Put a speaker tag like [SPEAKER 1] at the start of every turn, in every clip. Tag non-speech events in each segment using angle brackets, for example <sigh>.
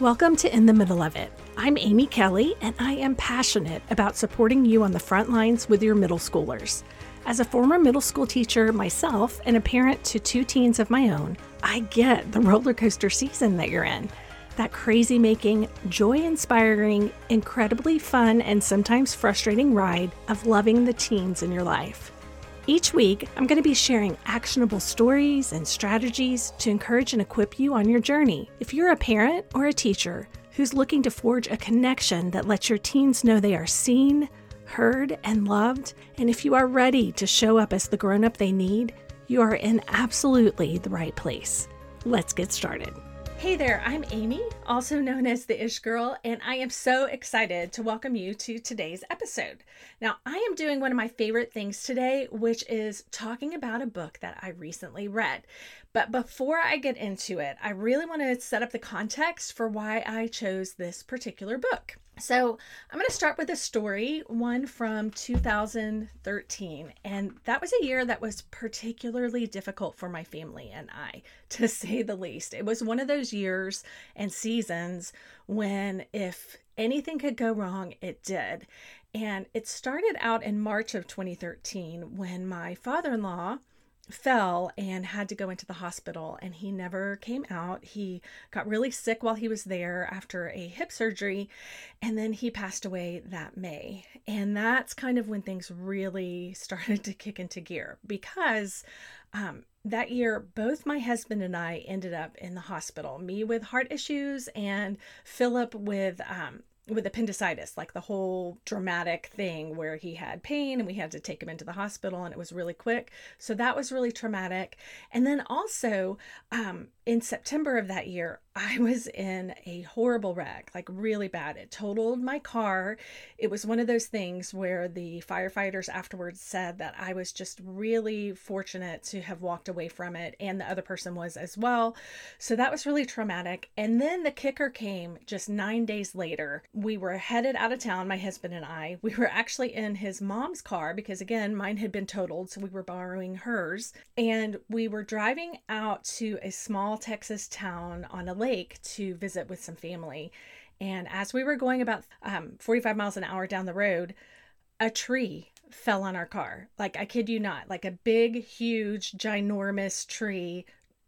[SPEAKER 1] Welcome to In the Middle of It. I'm Amy Kelly, and I am passionate about supporting you on the front lines with your middle schoolers. As a former middle school teacher myself and a parent to two teens of my own, I get the roller coaster season that you're in. That crazy making, joy inspiring, incredibly fun, and sometimes frustrating ride of loving the teens in your life. Each week, I'm going to be sharing actionable stories and strategies to encourage and equip you on your journey. If you're a parent or a teacher who's looking to forge a connection that lets your teens know they are seen, heard, and loved, and if you are ready to show up as the grown up they need, you are in absolutely the right place. Let's get started. Hey there, I'm Amy, also known as the Ish Girl, and I am so excited to welcome you to today's episode. Now, I am doing one of my favorite things today, which is talking about a book that I recently read. But before I get into it, I really want to set up the context for why I chose this particular book. So, I'm going to start with a story, one from 2013. And that was a year that was particularly difficult for my family and I, to <laughs> say the least. It was one of those years and seasons when if anything could go wrong, it did. And it started out in March of 2013 when my father in law fell and had to go into the hospital and he never came out. He got really sick while he was there after a hip surgery and then he passed away that May. And that's kind of when things really <laughs> started to kick into gear because um, that year, both my husband and I ended up in the hospital. Me with heart issues, and Philip with um, with appendicitis, like the whole dramatic thing where he had pain and we had to take him into the hospital and it was really quick. So that was really traumatic. And then also um, in September of that year, I was in a horrible wreck, like really bad. It totaled my car. It was one of those things where the firefighters afterwards said that I was just really fortunate to have walked away from it, and the other person was as well. So that was really traumatic. And then the kicker came just nine days later. We were headed out of town, my husband and I. We were actually in his mom's car because, again, mine had been totaled, so we were borrowing hers. And we were driving out to a small Texas town on a lake lake to visit with some family. And as we were going about um, 45 miles an hour down the road, a tree fell on our car. Like, I kid you not, like a big, huge, ginormous tree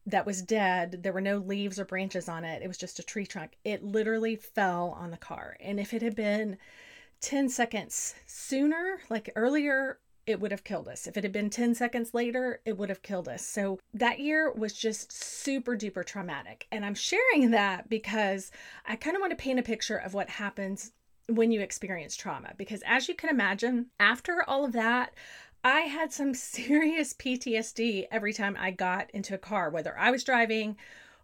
[SPEAKER 1] that was dead. There were no leaves or branches on it. It was just a tree trunk. It literally fell on the car. And if it had been 10 seconds sooner, like earlier it would have killed us. If it had been 10 seconds later, it would have killed us. So that year was just super duper traumatic. And I'm sharing that because I kind of want to paint a picture of what happens when you experience trauma. Because as you can imagine, after all of that, I had some <laughs> serious PTSD every time I got into a car, whether I was driving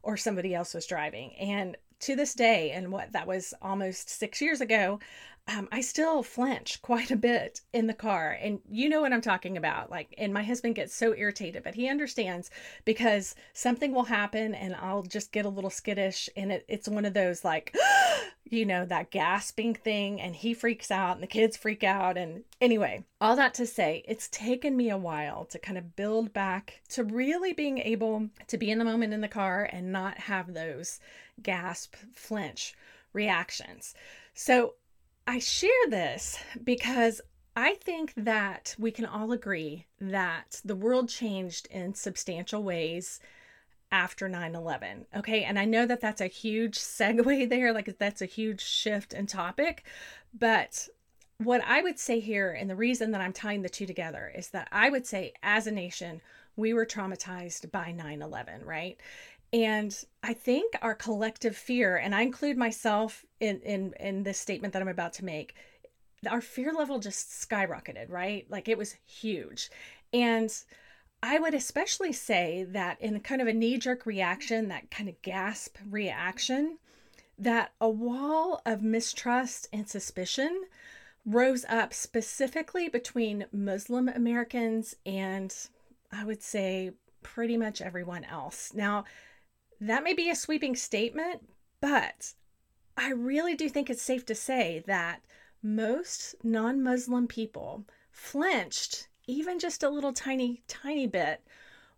[SPEAKER 1] or somebody else was driving. And to this day, and what that was almost six years ago, um, I still flinch quite a bit in the car. And you know what I'm talking about. Like, and my husband gets so irritated, but he understands because something will happen and I'll just get a little skittish. And it, it's one of those, like, <gasps> you know, that gasping thing. And he freaks out and the kids freak out. And anyway, all that to say, it's taken me a while to kind of build back to really being able to be in the moment in the car and not have those gasp, flinch reactions. So I share this because I think that we can all agree that the world changed in substantial ways after 9 11. Okay. And I know that that's a huge segue <laughs> there, like that's a huge shift in topic. But what I would say here, and the reason that I'm tying the two together, is that I would say as a nation, we were traumatized by 9 11, right? And I think our collective fear, and I include myself in, in, in this statement that I'm about to make, our fear level just skyrocketed, right? Like it was huge. And I would especially say that in kind of a knee jerk reaction, that kind of gasp reaction, that a wall of mistrust and suspicion rose up specifically between Muslim Americans and I would say pretty much everyone else. Now, that may be a sweeping statement, but I really do think it's safe to say that most non Muslim people flinched even just a little tiny, tiny bit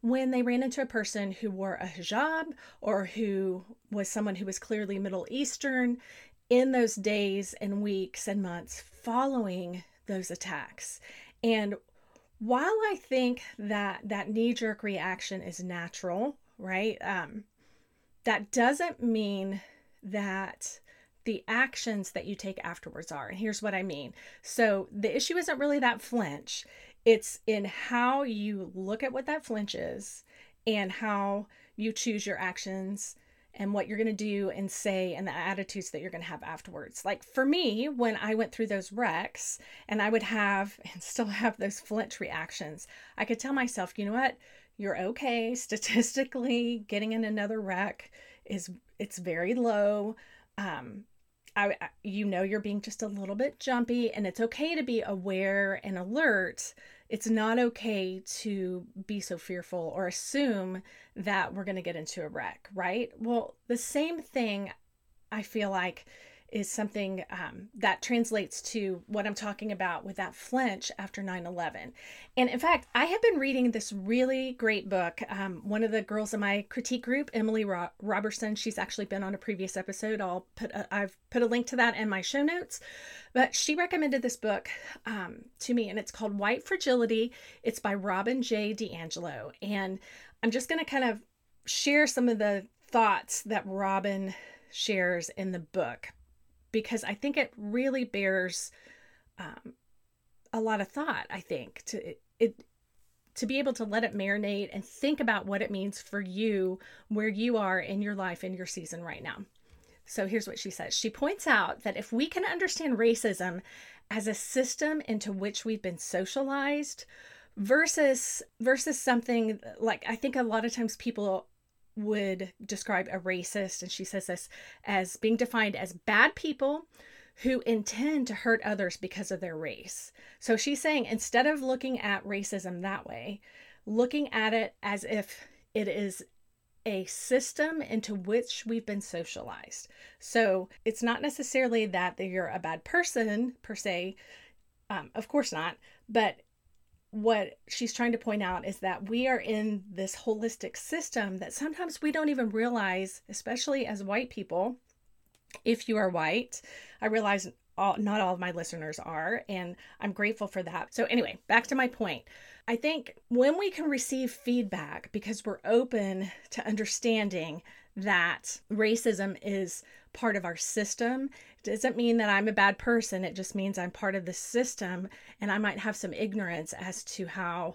[SPEAKER 1] when they ran into a person who wore a hijab or who was someone who was clearly Middle Eastern in those days and weeks and months following those attacks. And while I think that that knee jerk reaction is natural, right? Um, that doesn't mean that the actions that you take afterwards are. And here's what I mean. So the issue isn't really that flinch, it's in how you look at what that flinch is and how you choose your actions and what you're going to do and say and the attitudes that you're going to have afterwards. Like for me, when I went through those wrecks and I would have <laughs> and still have those flinch reactions, I could tell myself, you know what? You're okay. <laughs> Statistically, getting in another wreck is it's very low. Um, I, you know you're being just a little bit jumpy and it's okay to be aware and alert it's not okay to be so fearful or assume that we're going to get into a wreck right well the same thing i feel like is something um, that translates to what I'm talking about with that flinch after 9 11. And in fact, I have been reading this really great book. Um, one of the girls in my critique group, Emily Ro- Robertson, she's actually been on a previous episode. I'll put a, I've put a link to that in my show notes. But she recommended this book um, to me, and it's called White Fragility. It's by Robin J. DiAngelo. And I'm just going to kind of share some of the thoughts that Robin shares in the book because I think it really bears um, a lot of thought. I think to it, to be able to let it marinate and think about what it means for you where you are in your life in your season right now. So here's what she says. She points out that if we can understand racism as a system into which we've been socialized versus versus something like I think a lot of times people would describe a racist, and she says this as being defined as bad people who intend to hurt others because of their race. So she's saying instead of looking at racism that way, looking at it as if it is a system into which we've been socialized. So it's not necessarily that you're a bad person per se, um, of course not, but what she's trying to point out is that we are in this holistic system that sometimes we don't even realize, especially as white people. If you are white, I realize all, not all of my listeners are, and I'm grateful for that. So, anyway, back to my point. I think when we can receive feedback because we're open to understanding that racism is part of our system. Doesn't mean that I'm a bad person. It just means I'm part of the system and I might have some ignorance as to how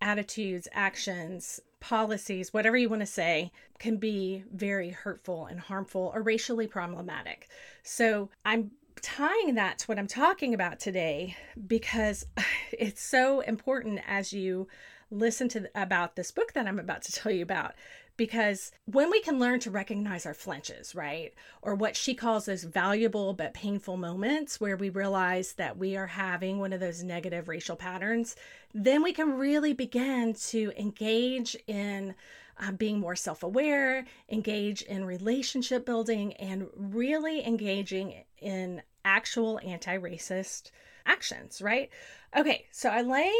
[SPEAKER 1] attitudes, actions, policies, whatever you want to say, can be very hurtful and harmful or racially problematic. So I'm tying that to what I'm talking about today because <laughs> it's so important as you listen to about this book that I'm about to tell you about because when we can learn to recognize our flinches, right? Or what she calls those valuable but painful moments where we realize that we are having one of those negative racial patterns, then we can really begin to engage in uh, being more self aware, engage in relationship building, and really engaging in actual anti racist actions, right? Okay, so I lay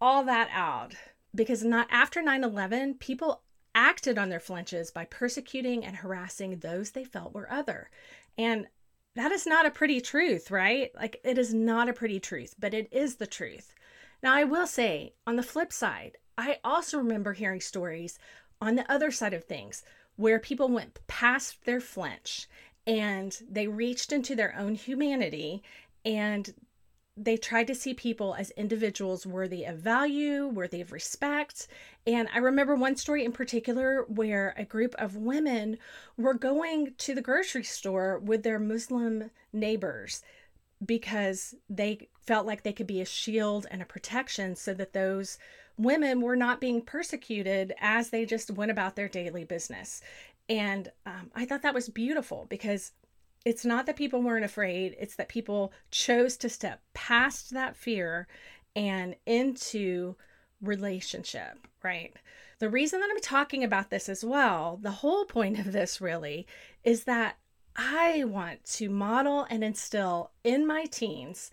[SPEAKER 1] all that out because not after 9-11 people acted on their flinches by persecuting and harassing those they felt were other. And that is not a pretty truth, right? Like, it is not a pretty truth, but it is the truth. Now, I will say, on the flip side, I also remember hearing stories on the other side of things where people went past their flinch and they reached into their own humanity and they tried to see people as individuals worthy of value, worthy of respect. And I remember one story in particular where a group of women were going to the grocery store with their Muslim neighbors because they felt like they could be a shield and a protection so that those women were not being persecuted as they just went about their daily business. And um, I thought that was beautiful because it's not that people weren't afraid, it's that people chose to step past that fear and into relationship, right? The reason that I'm talking about this as well, the whole point of this really is that I want to model and instill in my teens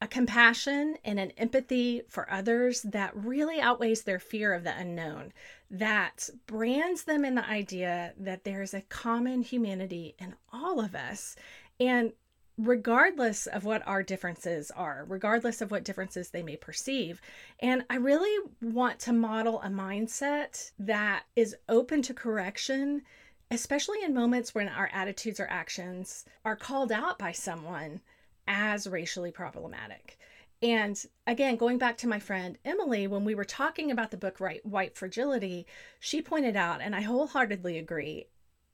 [SPEAKER 1] a compassion and an empathy for others that really outweighs their fear of the unknown, that brands them in the idea that there's a common humanity in all of us. And regardless of what our differences are, regardless of what differences they may perceive. And I really want to model a mindset that is open to correction, especially in moments when our attitudes or actions are called out by someone as racially problematic. And again, going back to my friend Emily, when we were talking about the book right, White Fragility, she pointed out, and I wholeheartedly agree,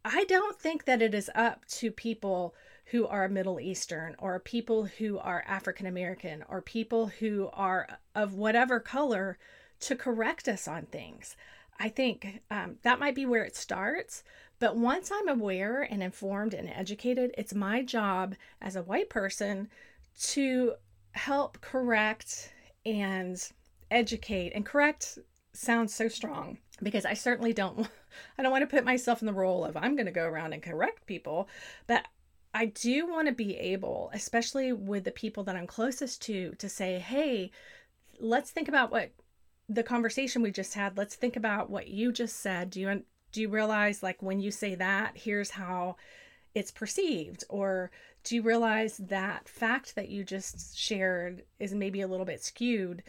[SPEAKER 1] I don't think that it is up to people who are Middle Eastern or people who are African American or people who are of whatever color to correct us on things. I think um, that might be where it starts. But once I'm aware and informed and educated, it's my job as a white person to help correct and educate. And correct sounds so strong because I certainly don't <laughs> I don't want to put myself in the role of I'm going to go around and correct people, but I do want to be able, especially with the people that I'm closest to, to say, hey, let's think about what the conversation we just had. Let's think about what you just said. Do you do you realize like when you say that, here's how it's perceived or do you realize that fact that you just shared is maybe a little bit skewed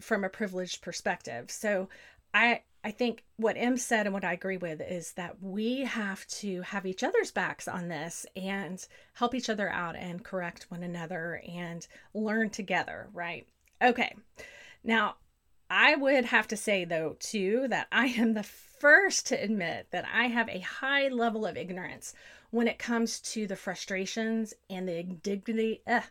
[SPEAKER 1] from a privileged perspective. So I I think what Em said and what I agree with is that we have to have each other's backs on this and help each other out and correct one another and learn together, right? Okay. Now, I would have to say, though, too, that I am the first to admit that I have a high level of ignorance when it comes to the frustrations and the indignity, uh,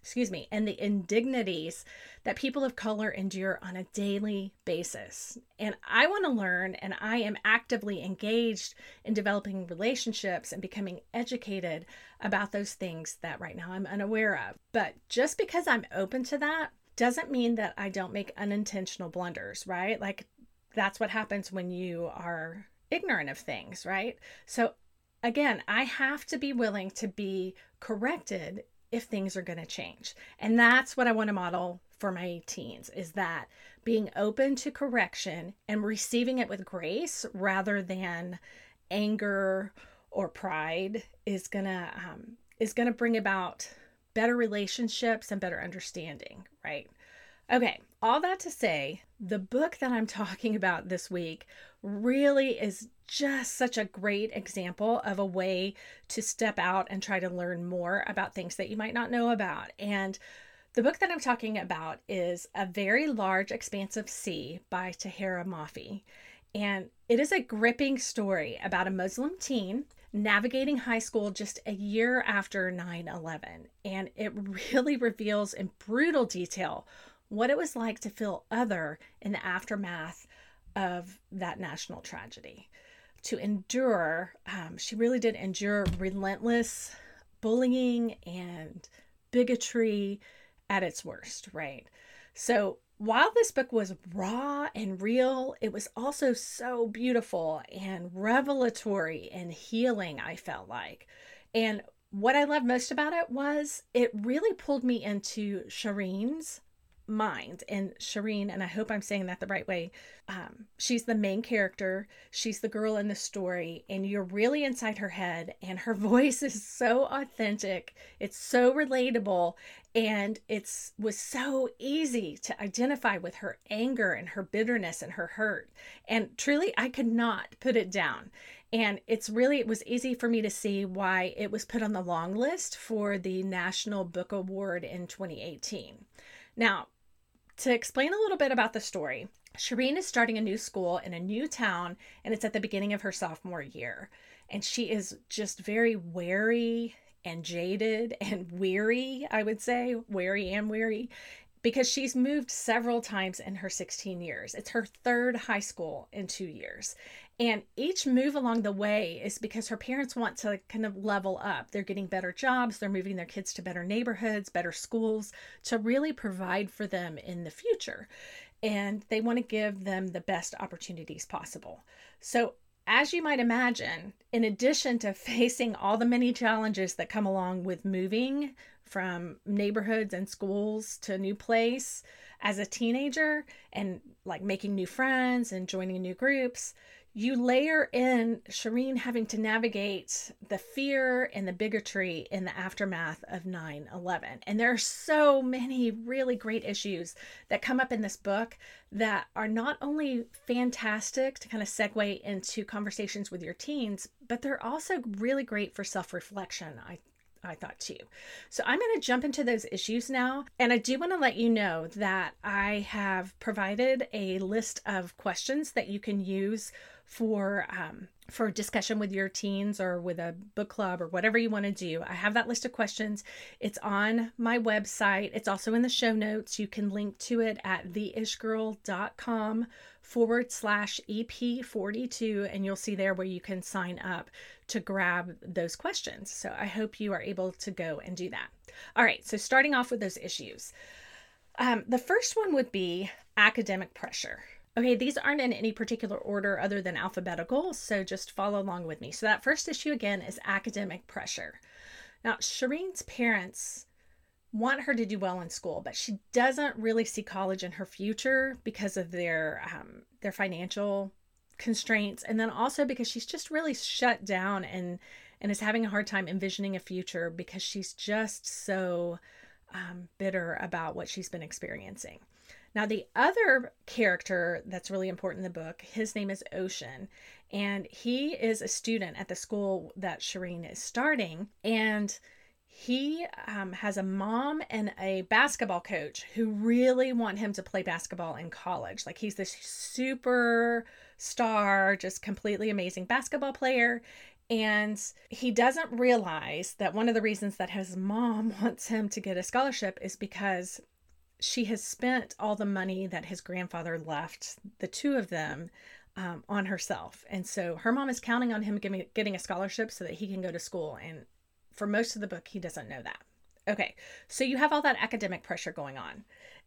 [SPEAKER 1] excuse me, and the indignities that people of color endure on a daily basis. And I want to learn, and I am actively engaged in developing relationships and becoming educated about those things that right now I'm unaware of. But just because I'm open to that doesn't mean that I don't make unintentional blunders, right? Like that's what happens when you are ignorant of things, right? So again, I have to be willing to be corrected if things are going to change. And that's what I want to model for my teens is that being open to correction and receiving it with grace rather than anger or pride is going to um, is going to bring about better relationships and better understanding, right? Okay, all that to say, the book that I'm <laughs> talking about this week really is just such a great example of a way to step out and try to learn more about things that you might not know about. And the book that I'm talking about is A Very Large Expanse of Sea by Tahereh Mafi. And it is a gripping story about a Muslim teen navigating high school just a year after 9 11. And it <laughs> really reveals in brutal detail what it was like to feel other in the aftermath of that national tragedy. To endure, um, she really did endure relentless bullying and bigotry at its worst, right? So while this book was raw and real, it was also so beautiful and revelatory and healing, I felt like. And what I loved most about it was it really pulled me into Shireen's mind. And Shireen, and I hope I'm saying that the right way, um, she's the main character. She's the girl in the story, and you're really inside her head. And her <laughs> voice is so authentic. It's so relatable, and it's was so easy to identify with her anger and her bitterness and her hurt. And truly, I could not put it down. And it's really, it was easy for me to see why it was put on the long list for the National Book Award in 2018. Now, to explain a little bit about the story, Shireen is starting a new school in a new town, and it's at the beginning of her sophomore year. And she is just very wary and jaded <laughs> and weary, I would say, wary and weary, because she's moved several times in her 16 years. It's her third high school in two years. And each move along the way is because her parents want to kind of level up. They're getting better jobs, they're moving their kids to better neighborhoods, better schools to really provide for them in the future. And they want to give them the best opportunities possible. So, as you might imagine, in addition to facing all the many challenges that come along with moving from neighborhoods and schools to a new place as a teenager and like making new friends and joining new groups, you layer in Shireen having to navigate the fear and the bigotry in the aftermath of 9 11. And there are so many really great issues that come up in this book that are not only fantastic to kind of segue into conversations with your teens, but they're also really great for self reflection, I I thought too. So I'm going to jump into those issues now. And I do want to let you know that I have provided a list of questions that you can use for um, for discussion with your teens or with a book club or whatever you want to do. I have that list of questions. It's on my website. It's also in the show notes. You can link to it at theishgirl.com forward slash EP42, and you'll see there where you can sign up to grab those questions. So I hope you are able to go and do that. All right, so starting off with those issues. Um, the first one would be academic pressure. Okay, these aren't in any particular order other than alphabetical, so just follow along with me. So, that first issue again is academic pressure. Now, Shireen's parents want her to do well in school, but she doesn't really see college in her future because of their um, their financial constraints, and then also because she's just really shut down and and is having a hard time envisioning a future because she's just so um, bitter about what she's been experiencing. Now, the other character that's really important in the book, his name is Ocean, and he is a student at the school that Shireen is starting. And he um, has a mom and a basketball coach who really want him to play basketball in college. Like he's this super star, just completely amazing basketball player. And he doesn't realize that one of the reasons that his mom <laughs> wants him to get a scholarship is because she has spent all the money that his grandfather left the two of them um, on herself. And so her mom is counting on him giving, getting a scholarship so that he can go to school. And for most of the book, he doesn't know that. Okay, so you have all that academic pressure going on.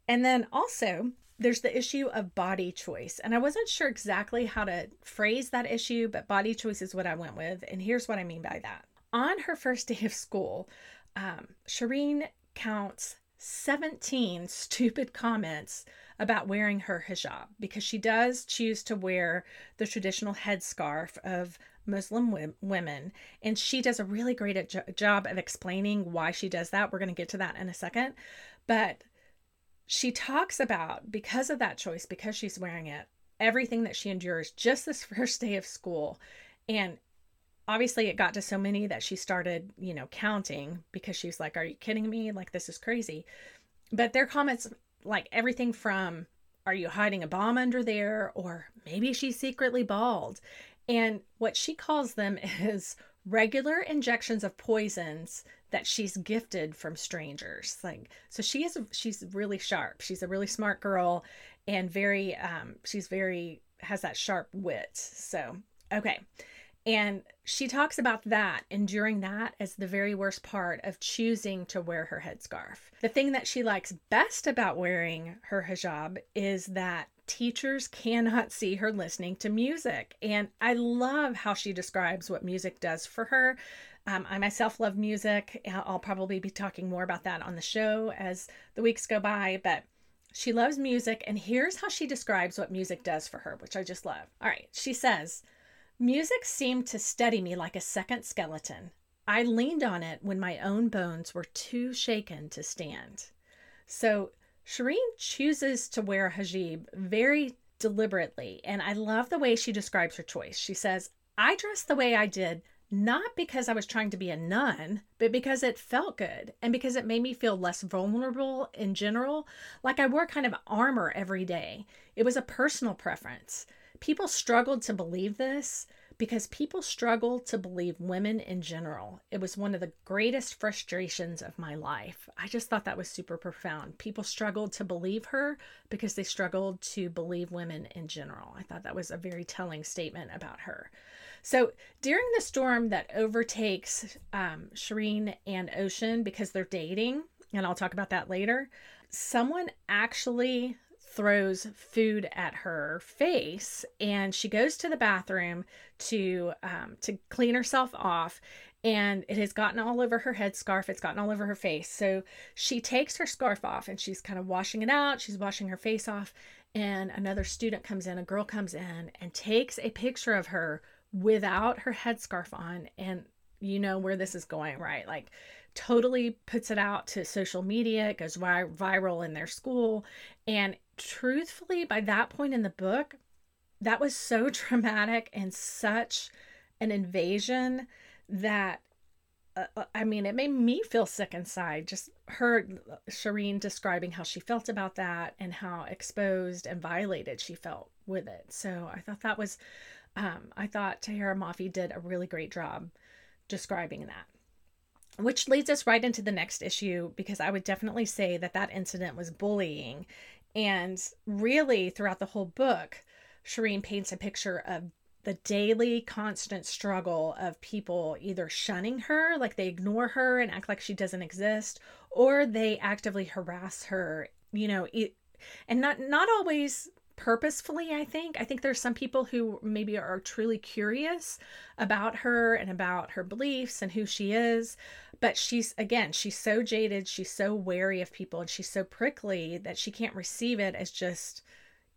[SPEAKER 1] And then also, there's the issue of body choice. And I wasn't sure exactly how to phrase that issue, but body choice is what I went with. And here's what I mean by that. On her first <laughs> day of school, um, Shireen counts 17 <laughs> stupid comments about wearing her hijab because she does choose to wear the traditional headscarf of Muslim women. And she does a really great job of explaining why she does that. We're going to get to that in a second. But she talks about because of that choice, because she's wearing it, everything that she endures just this <laughs> first day of school. And obviously it got to so many that she started, you know, counting because she was like, Are you kidding me? Like, this is crazy. But their comments, like everything from, Are you hiding a bomb under there? Or maybe she's secretly bald. And what she calls them <laughs> is regular injections of poisons that she's gifted from strangers like so she is she's really sharp she's a really smart girl and very um she's very has that sharp wit so okay and she talks about that, enduring that as the very worst part of choosing to wear her headscarf. The thing that she likes best about wearing her hijab is that teachers cannot see her listening to music. And I love how she describes what music does for her. Um, I myself love music. I'll probably be talking more about that on the show as the weeks go by, but she loves music. And here's how she describes what music does for her, which I just love. All right. She says, Music seemed to steady me like a second skeleton. I leaned on it when my own bones were too shaken to stand. So Shireen chooses to wear hijab very deliberately, and I love the way she describes her choice. She says, I dressed the way I did not because I was trying to be a nun, but because it felt good and because it made me feel less vulnerable in general, like I wore kind of armor every day. It was a personal preference people struggled to believe this because people struggle to believe women in general. It was one of the greatest frustrations of my life. I just thought that was super profound. People struggled to believe her because they struggled to believe women in general. I thought that was a very telling statement about her. So during the storm that overtakes um, Shireen and Ocean because they're dating, and I'll talk about that later, someone actually throws food at her face and she goes to the bathroom to um, to clean herself off and it has gotten all over her headscarf. It's gotten all over her face. So she takes her scarf off and she's kind of washing it out. She's washing her face off. And another student comes in, a girl comes in and takes a picture of her without her headscarf on. And you know where this is going, right? Like, totally puts it out to social media. It goes vi- viral in their school. And truthfully, by that point in the book, that was so <laughs> traumatic and such an invasion that uh, uh, I mean, it made me feel sick inside. Just her, Shireen describing how she felt about that and how exposed and violated she felt with it. So I thought that was, um, I thought Tahereh Mafi did a really great job describing that. Which leads us right into the next issue because I would definitely say that that incident was bullying. And really, throughout the whole book, Shireen paints a picture of the daily constant struggle of people either shunning her, like they ignore her and act like she doesn't exist, or they actively harass her, you know, and not not always purposefully i think i think there's some people who maybe are truly curious about her and about her beliefs and who she is but she's again she's so jaded she's so wary of people and she's so prickly that she can't receive it as just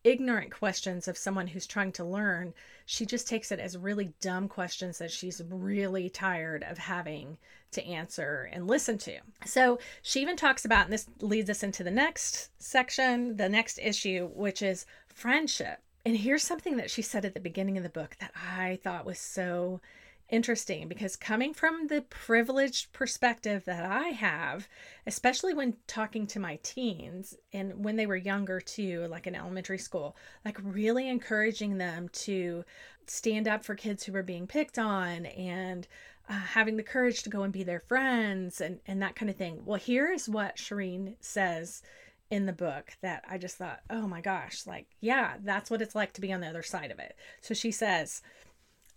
[SPEAKER 1] ignorant questions of someone who's trying to learn. She just takes it as really dumb questions that she's really tired of having to answer and listen to. So she even talks about, and this leads us into the next section, the next issue, which is friendship. And here's something that she said at the beginning of the book that I thought was so interesting because coming from the privileged perspective that I have, especially when talking to my teens and when they were younger too, like in elementary school, like really encouraging them to stand up for kids who were being picked on and uh, having the courage to go and be their friends and, and that kind of thing. Well, here's what Shireen says in the book that I just thought, oh my gosh, like, yeah, that's what it's like to be on the other side of it. So she says,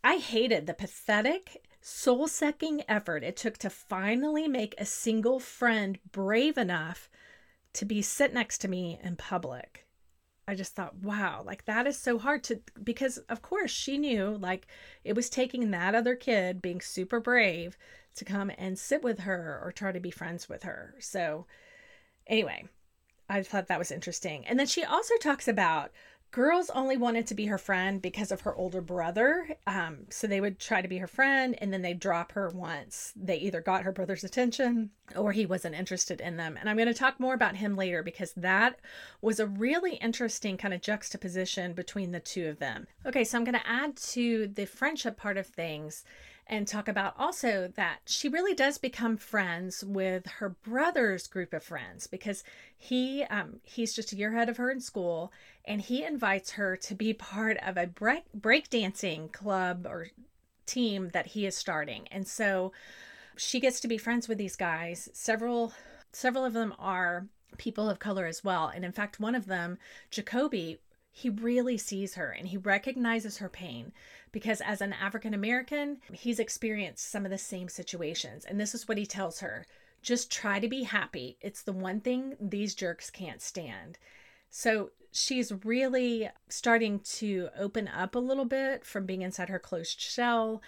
[SPEAKER 1] I hated the pathetic, soul sucking effort it took to finally make a single friend brave enough to be sit next to me in public. I just thought, wow, like that is so hard to because of course she knew like it was taking that other kid being super brave to come and sit with her or try to be friends with her. So anyway, I thought that was interesting. And then she also talks about girls only wanted to be her friend because of her older brother. Um, so they would try to be her friend and then they'd drop her once they either got her brother's attention or he wasn't interested in them. And I'm going to talk more about him later because that was a really interesting kind of juxtaposition between the two of them. Okay, so I'm going to add to the friendship part of things and talk about also that she really does become friends with her brother's group of friends because he um, he's just a year ahead of her in school and he invites her to be part of a break breakdancing club or team that he is starting. And so she gets to be friends with these guys. Several several of them are people of color as well. And in fact one of them Jacobi he really sees her and he recognizes her pain because as an African American, he's experienced some of the same situations. And this is what he tells her just try to be happy. It's the one thing these jerks can't stand. So she's really starting to open up a little bit from being inside her closed shell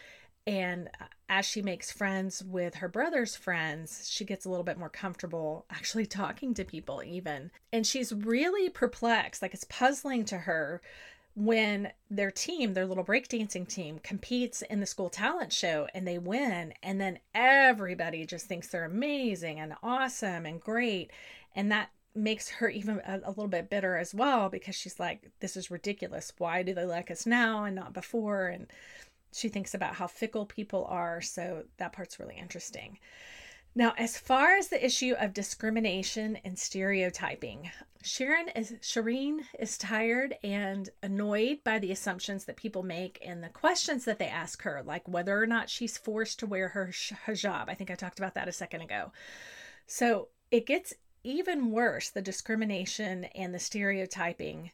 [SPEAKER 1] and uh, as she makes friends with her brother's friends, she gets a little bit more comfortable actually <laughs> talking to people, even. And she's really perplexed. Like it's puzzling to her when their team, their little breakdancing team, competes in the school talent show and they win. And then everybody just thinks they're amazing and awesome and great. And that makes her even a, a, little bit bitter as well because she's like, this is ridiculous. Why do they like us now and not before? And she thinks about how fickle people are. So that part's really interesting. Now, as far as the issue of discrimination and stereotyping, Sharon is Shireen is tired and annoyed by the assumptions that people make and the questions that they ask her, like whether or not she's forced to wear her hijab. I think I talked about that a second ago. So it gets even worse, the discrimination and the stereotyping,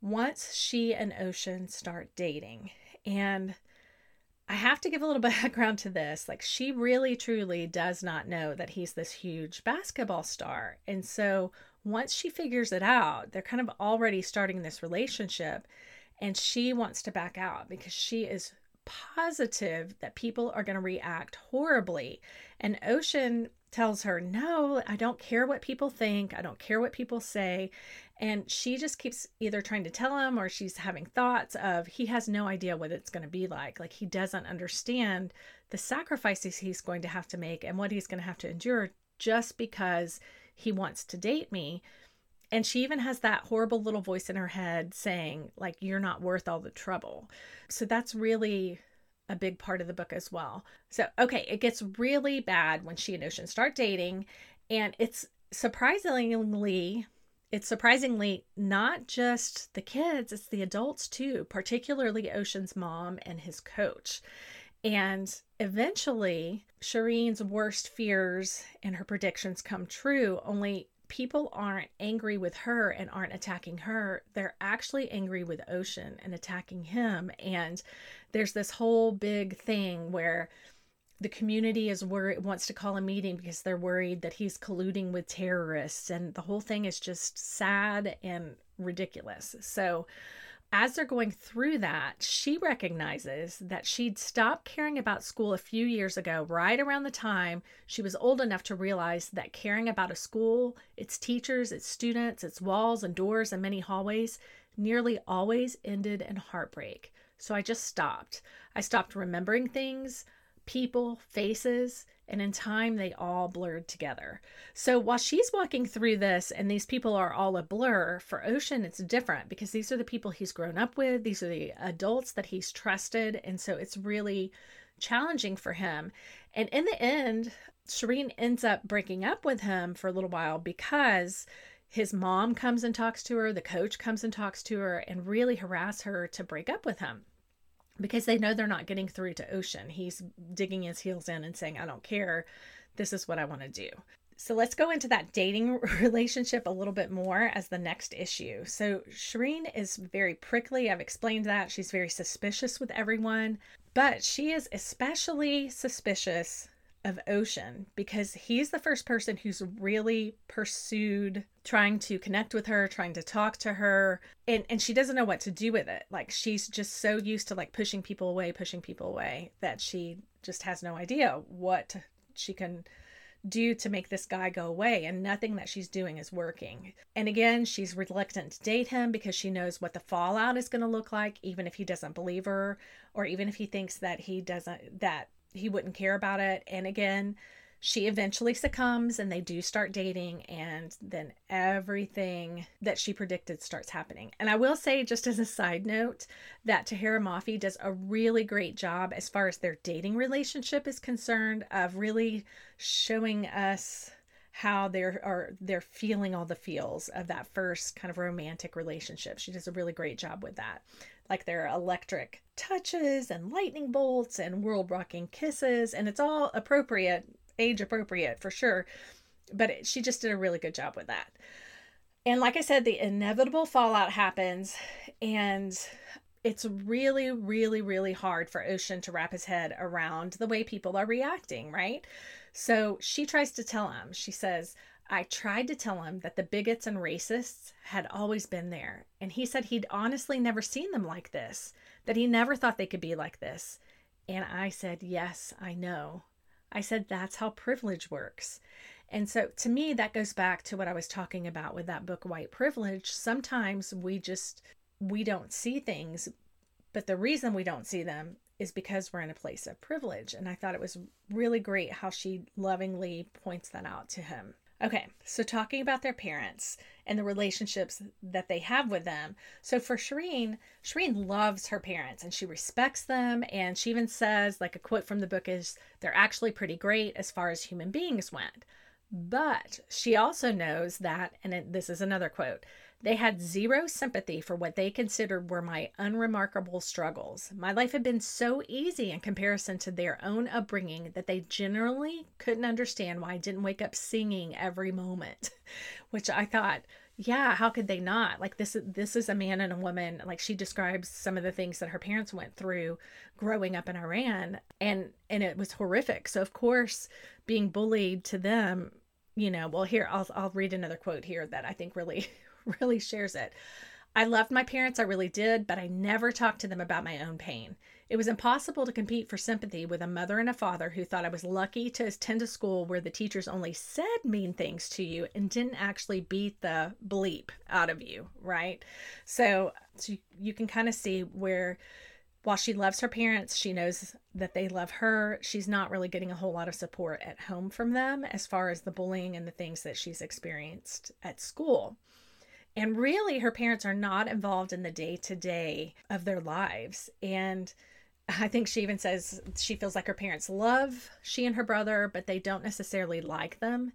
[SPEAKER 1] once she and Ocean start dating. And I have to give a little <laughs> background to this. Like, she really truly does not know that he's this huge basketball star. And so, once she figures it out, they're kind of already starting this relationship. And she wants to back out because she is positive that people are going to react horribly. And Ocean tells her, No, I don't care what people think. I don't care what people say. And she just keeps either trying to tell him or she's having thoughts of he has no idea what it's going to be like. Like he doesn't understand the sacrifices he's going to have to make and what he's going to have to endure just because he wants to date me. And she even has that horrible little voice in her head saying, like, you're not worth all the trouble. So that's really a big part of the book as well. So, okay, it gets really bad when she and Ocean start dating. And it's surprisingly, it's surprisingly not just the kids, it's the adults too, particularly Ocean's mom and his coach. And eventually, Shireen's worst fears and her predictions come true, only people aren't angry with her and aren't attacking her. They're actually angry with Ocean and attacking him. And there's this whole big thing where the community is worried wants to call a meeting because they're worried that he's colluding with terrorists and the whole thing is just sad and ridiculous. So as they're going through that, she recognizes that she'd stopped caring about school a few years ago, right around the time she was old enough to realize that caring about a school, its teachers, its students, its walls and doors and many hallways nearly always ended in heartbreak. So I just stopped. I stopped remembering things, people, faces, and in time they all blurred together. So while she's walking through this and these people are all a blur, for Ocean it's different because these are the people he's grown up with, these are the adults that he's trusted, and so it's really challenging for him. And in the end, Shireen ends up breaking up with him for a little while because his mom comes and talks to her, the coach comes and talks to her, and really harass her to break up with him because they know they're not getting through to Ocean. He's digging his heels in and saying, I don't care. This is what I want to do. So let's go into that dating <laughs> relationship a little bit more as the next issue. So Shireen is very prickly. I've explained that. She's very suspicious with everyone, but she is especially suspicious of Ocean because he's the first person who's really pursued trying to connect with her, trying to talk to her, and and she doesn't know what to do with it. Like she's just so used to like pushing people away, pushing people away that she just has no idea what she can do to make this guy go away and nothing that she's doing is working. And again, she's reluctant to date him because she knows what the fallout is going to look like even if he doesn't believe her or even if he thinks that he doesn't that he wouldn't care about it. And again, she eventually succumbs and they do start dating and then everything that she predicted starts happening. And i will say just as a side note that Tahereh Mafi does a really great job as far as their dating relationship is concerned of really showing us how they're are they're feeling all the feels of that first kind of romantic relationship. She does a really great job with that like their electric touches and lightning bolts and world rocking kisses and it's all appropriate age appropriate for sure. But it, she just did a really good job with that. And like i said the inevitable fallout happens and it's really really really hard for ocean to wrap his head around the way people are reacting right? So she tries to tell him she says I tried to tell him that the bigots and racists had always been there, and he said he'd honestly never seen them like this, that he never thought they could be like this. And I said, Yes, I know. I said, That's how privilege works. And so to me, that goes back to what I was talking about with that book, White Privilege. Sometimes we just, we don't see things, but the reason we don't see them is because we're in a place of privilege. And I thought it was really great how she lovingly points that out to him. Okay, so talking about their parents and the relationships that they have with them. So for Shireen, Shireen loves her parents and she respects them. And she even says, like a quote from the book is, they're actually pretty great as far as human beings went. But she also knows that, and this is another quote they had zero sympathy for what they considered were my unremarkable struggles. My life had been so easy in comparison to their own upbringing that they generally couldn't understand why I didn't wake up singing every moment, <laughs> which I thought, yeah, how could they not? Like this this is a man and a woman. Like she describes some of the things that her parents went through growing up in Iran and and it was horrific. So of course, being bullied to them you know well here I'll, I'll read another quote here that i think really <laughs> <laughs> really shares it. I loved my parents, I really did, but I never talked to them about my own pain. It was impossible to compete for sympathy with a mother and a father who thought I was lucky to attend a school where the teachers only said mean things to you and didn't actually beat the bleep out of you, right? So, so you, you can kind of see where while she loves her parents, she knows that they love her. She's not really getting a whole lot of support at home from them as far as the bullying and the things that she's experienced at school. And really, her parents are not involved in the day to day of their lives. And I think she even says she feels like her parents love she and her brother, but they don't necessarily like them.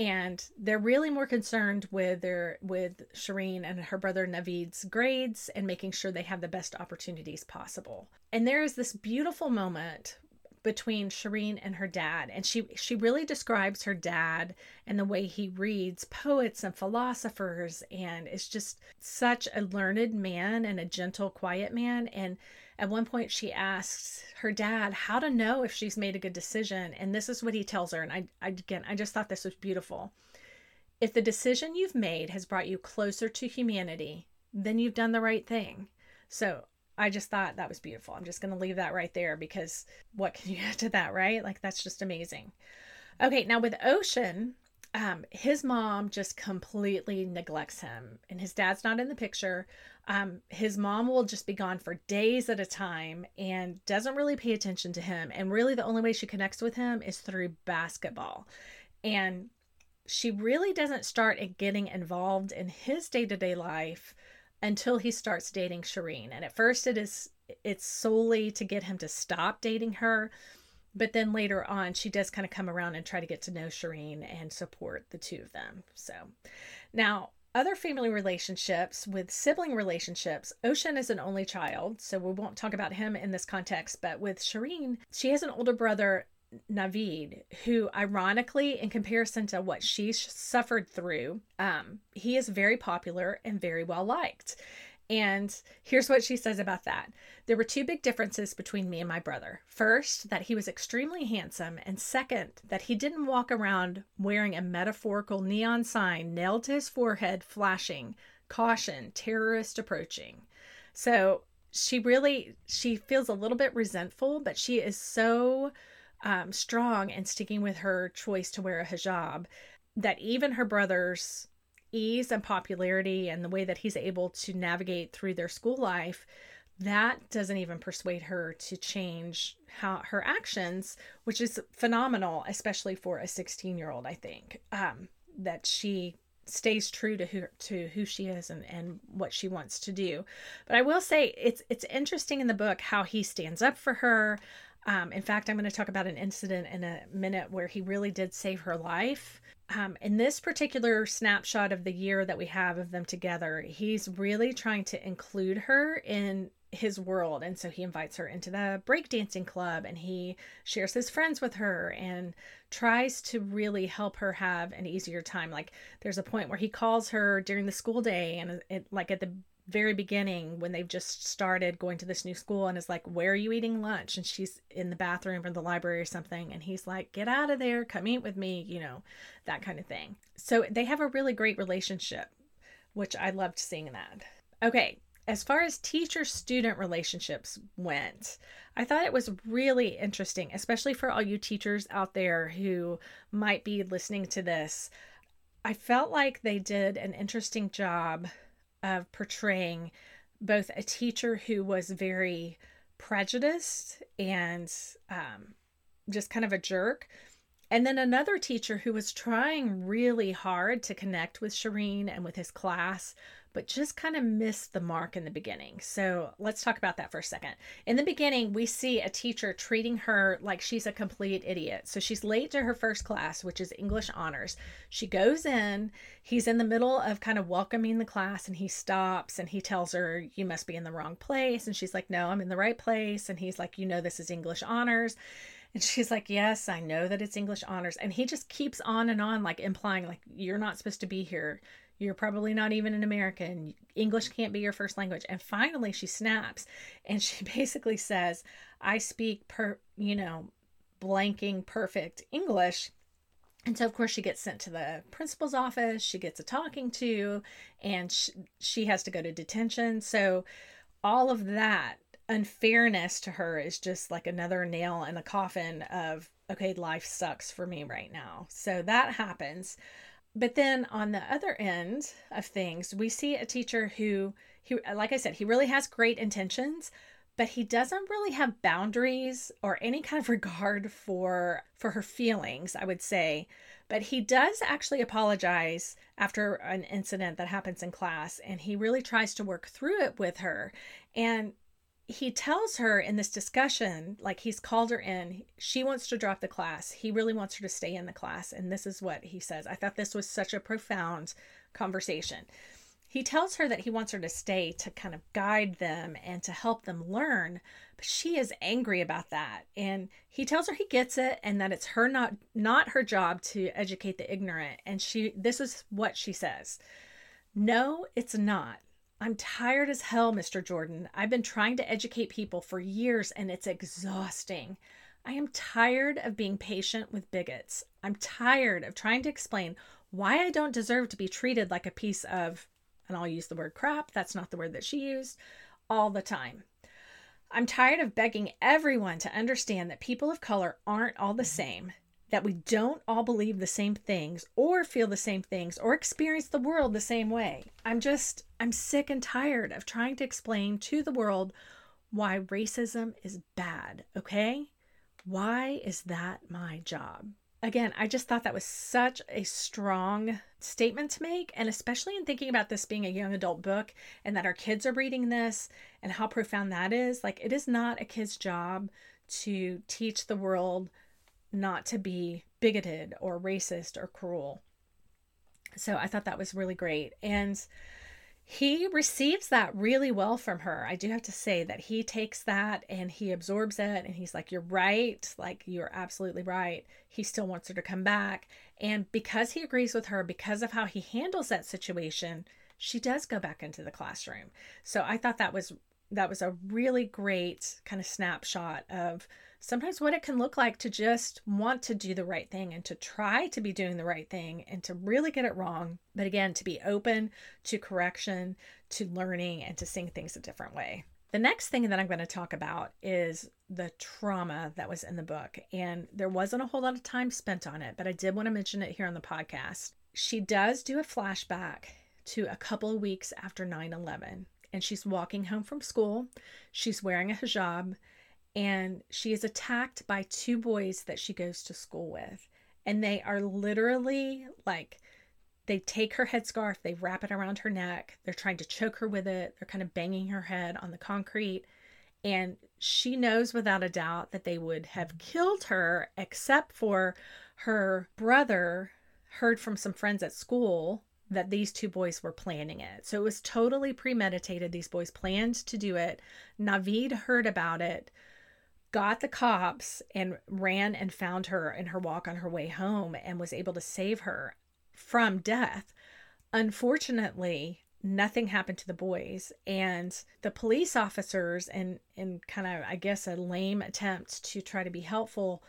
[SPEAKER 1] And they're really more concerned with their with Shireen and her brother Navid's grades and making sure they have the best opportunities possible. And there is this beautiful moment between Shireen and her dad. And she she really describes her dad and the way he reads poets and philosophers and is just such a learned man and a gentle, quiet man. And at one point, she asks her dad how to know if she's made a good decision. And this is what he tells her. And I, I again, I just thought this was beautiful. If the decision you've made has brought you closer to humanity, then you've done the right thing. So I just thought that was beautiful. I'm just going to leave that right there because what can you <laughs> add to that, right? Like, that's just amazing. Okay, now with Ocean, um, his mom just completely neglects him, and his dad's not in the picture. Um, his mom will just be gone for days at a time and doesn't really pay attention to him. And really, the only way she connects with him is through basketball. And she really doesn't start getting involved in his day to day life until he starts dating Shireen. And at first, it is it's solely to get him to stop dating her but then later on she does kind of come around and try to get to know Shireen and support the two of them. So now other family relationships with sibling relationships, Ocean is an only child, so we won't talk about him in this context, but with Shireen, she has an older brother Navid, who ironically, in comparison to what she suffered through, um, he is very popular and very well liked. And here's what she says about that. There were two big differences between me and my brother. First, that he was extremely handsome, and second, that he didn't walk around wearing a metaphorical neon sign nailed to his forehead flashing, caution, terrorist approaching. So she really she feels a little bit resentful, but she is so um, strong and sticking with her choice to wear a hijab that even her brothers ease and popularity and the way that he's able to navigate through their school life that doesn't even persuade her to change how her actions which is phenomenal especially for a 16 year old i think um, that she stays true to who to who she is and, and what she wants to do. But i will say it's it's interesting in the book how he stands up for her um, in fact i'm going to talk about an incident in a minute where he really did save her life um, in this particular snapshot of the year that we have of them together, he's really trying to include her in his world. And so he invites her into the breakdancing club and he shares his friends with her and tries to really help her have an easier time. Like there's a point where he calls her during the school day and it, like at the very beginning when they've just started going to this new school and is like, Where are you eating lunch? And she's in the bathroom or the library or something. And he's like, Get out of there, come eat with me, you know, that kind of thing. So they have a really great relationship, which I loved seeing that. Okay, as far as teacher student relationships went, I thought it was really interesting, especially for all you teachers out there who might be listening to this. I felt like they did an interesting job of portraying both a teacher who was very prejudiced and um, just kind of a jerk, and then another teacher who was trying really hard to connect with Shireen and with his class, but just kind of missed the mark in the beginning. So let's talk about that for a second. In the beginning, we see a teacher treating her like she's a complete idiot. So she's late to her first class, which is English honors. She goes in, he's in the middle of kind of welcoming the class, and he stops and he tells her, You must be in the wrong place. And she's like, No, I'm in the right place. And he's like, You know, this is English honors. And she's like, Yes, I know that it's English honors. And he just keeps on and on, like implying, like, you're not supposed to be here. You're probably not even an American. English can't be your first language. And finally, she snaps and she <laughs> basically says, I speak per, you know, blanking perfect English. And so, of course, she gets sent to the principal's office. She gets a talking to, and she, she has to go to detention. So, all of that unfairness to her is just like another nail in the coffin of, okay, life sucks for me right now. So, that happens. But then on the other end of things, we see a teacher who, he, like I said, he really has great intentions, but he doesn't really have boundaries or any kind of <laughs> regard for for her feelings i would say. But he does actually apologize after an incident that happens in class and he really tries to work through it with her. And he tells her in this discussion like he's called her in she wants to drop the class he really wants her to stay in the class and this is what he says i thought this was such a profound conversation he tells her that he wants her to stay to kind of guide them and to help them learn, but she is angry about that. And he tells her he gets it and that it's her not not her job to educate the ignorant. And she this is what she says. No, it's not. I'm tired as hell, Mr. Jordan. I've been trying to educate people for years and it's exhausting. I am tired of being patient with bigots. I'm tired of trying to explain why I don't deserve to be treated like a piece of and I'll use the word crap, that's not the word that she used, all the time. I'm tired of begging everyone to understand that people of color aren't all the mm-hmm. same, that we don't all believe the same things or feel the same things or experience the world the same way. I'm just, I'm sick and tired of trying to explain to the world why racism is bad, okay? Why is that my job? again, I just thought that was such a strong statement to make. And especially in thinking about this being a young adult book and that our kids are reading this and how profound that is. Like, it is not a kid's job to teach the world not to be bigoted or racist or cruel. So I thought that was really great. And he receives that really well from her. I do have to say that he takes that and he absorbs it and he's like, You're right. Like, you're absolutely right. He still wants her to come back. And because he agrees with her, because of how he handles that situation, she does go back into the classroom. So I thought that was that was a really great kind of snapshot of sometimes what it can look like to just want to do the right thing and to try to be doing the right thing and to really get it wrong. But again, to be open to correction, to learning, and to seeing things a different way. The next thing that I'm going to talk about is the trauma that was in the book. And there wasn't a whole lot of time spent on it, but I did want to mention it here on the podcast. She does do a flashback to a couple of weeks after 9 11. And she's walking home from school. She's wearing a hijab and she is attacked by two boys that she goes to school with. And they are literally like, they take her headscarf, they wrap it around her neck, they're trying to choke her with it, they're kind of banging her head on the concrete. And she knows without a doubt that they would have killed her, except for her brother heard from some friends at school that these two boys were planning it. So it was totally premeditated. These boys planned to do it. Navid heard about it, got the cops and ran and found her in her walk on her way home and was able to save her from death. Unfortunately, nothing happened to the boys and the police officers and in kind of I guess a lame attempt to try to be helpful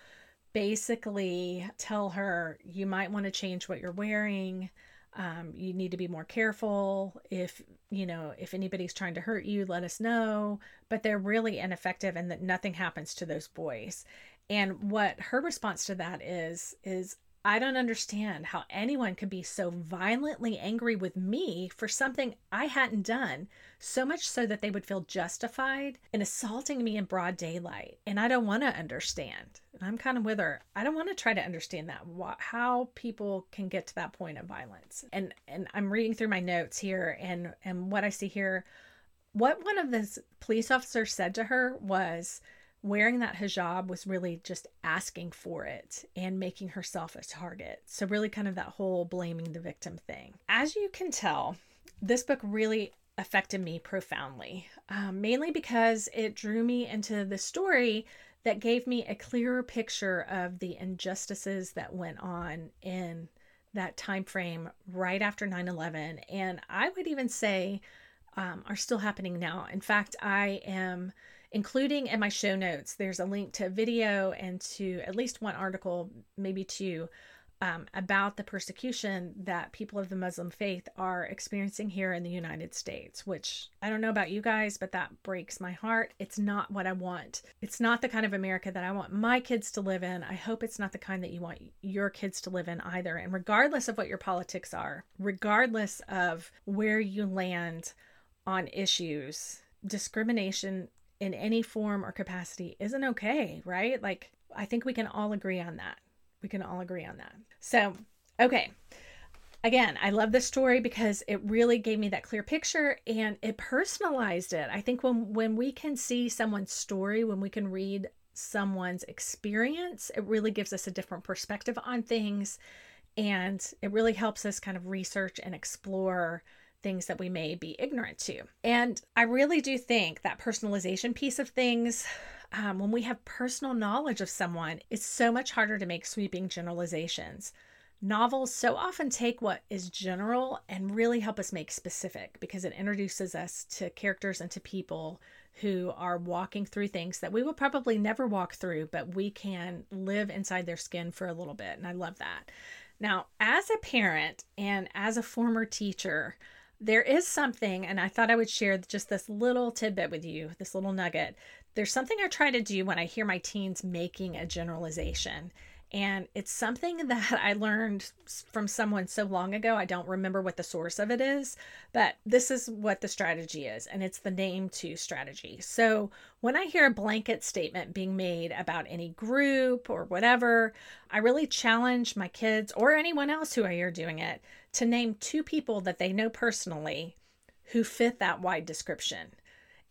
[SPEAKER 1] basically tell her you might want to change what you're wearing um, you need to be more careful. If you know if anybody's trying to hurt you let us know. But they're really ineffective and that nothing happens to those boys. And what her response to that is is I don't understand how anyone could be so violently angry with me for something I hadn't done, so much so that they would feel justified in assaulting me in broad daylight. And I don't want to understand. I'm kind of with her. I don't want to try to understand that how people can get to that point of violence. And and I'm reading through my notes here and and what I see here what one of the police officers said to her was wearing that hijab was really just asking for it and making herself a target. So, really, kind of that whole blaming the victim thing. As you can tell, this book really affected me profoundly, um, mainly because it drew me into the story that gave me a clearer picture of the injustices that went on in that time frame right after 9-11 and i would even say um, are still happening now. In fact i am including in my show notes, there's a link to a video and to at least one article, maybe two, um, about the persecution that people of the Muslim faith are experiencing here in the United States, which I don't know about you guys, but that breaks my heart. It's not what I want. It's not the kind of America that I want my kids to live in. I hope it's not the kind that you want your kids to live in either. And regardless of what your politics are, regardless of where you land on issues, discrimination in any form or capacity isn't okay, right? Like, I think we can all agree on that. We can all agree on that. So, okay. Again, I love this story because it really gave me that clear picture and it personalized it. I think when when we can see someone's story, when we can read someone's experience, it really gives us a different perspective on things and it really helps us kind of research and explore things that we may be ignorant to. And I really do think that personalization piece of things, um, when we have personal knowledge of someone, it's so much harder to make sweeping generalizations. Novels so often take what is general and really help us make specific because it introduces us to characters and to people who are walking through things that we will probably never walk through, but we can live inside their skin for a little bit. And I love that. Now, as a parent and as a former teacher, there is something, and I thought I would share just this little tidbit with you, this little nugget. There's something I try to do when I hear my teens making a generalization. And it's something <laughs> that I learned from someone so long ago. I don't remember what the source of it is, but this is what the strategy is. And it's the name to strategy. So when I hear a blanket statement being made about any group or whatever, I really challenge my kids or anyone else who I hear doing it to name two people that they know personally who fit that wide description.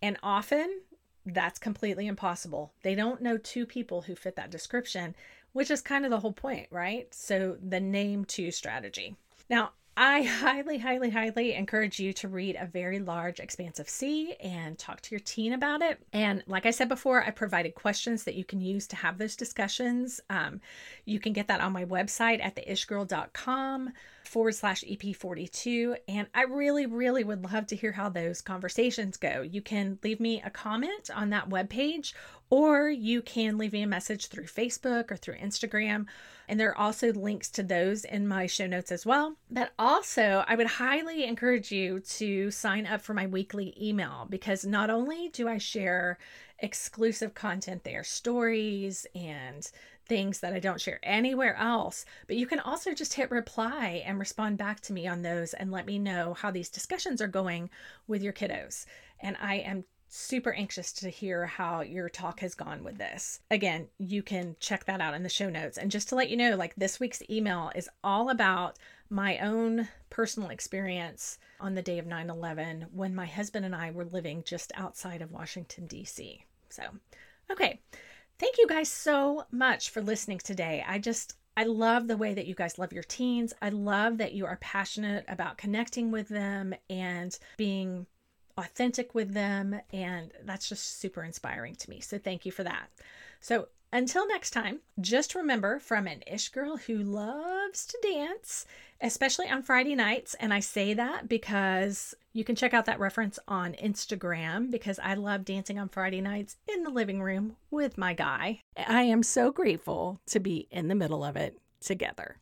[SPEAKER 1] And often that's completely impossible. They don't know two people who fit that description which is kind of the whole point, right? So the name two strategy. Now, I <laughs> highly, highly, highly encourage you to read A Very Large Expanse of Sea and talk to your teen about it. And like I said before, I provided questions that you can use to have those discussions. Um, you can get that on my website at theishgirl.com forward slash EP42. And I really, really would love to hear how those conversations go. You can leave me a comment on that webpage or you can leave me a message through Facebook or through Instagram. And there are also links to those in my show notes as well. But also, I would highly encourage you to sign up for my weekly email because not only do I share exclusive content there, stories and things that I don't share anywhere else, but you can also just hit reply and respond back to me on those and let me know how these discussions are going with your kiddos. And I am super anxious to hear how your talk has gone with this. Again, you can check that out in the show notes. And just to let you know, like this week's email is all about my own personal experience on the day of 9 11 when my husband and I were living just outside of Washington, D.C. So, okay. Thank you guys so much for listening today. I just, I love the way that you guys love your teens. I love that you are passionate about connecting with them and being authentic with them. And that's just super inspiring to me. So thank you for that. So until next time, just remember from an ish girl who loves to dance, especially on Friday nights. And I say that because you can check out that reference on Instagram because I love dancing on Friday nights in the living room with my guy. I am so grateful to be in the middle of it together.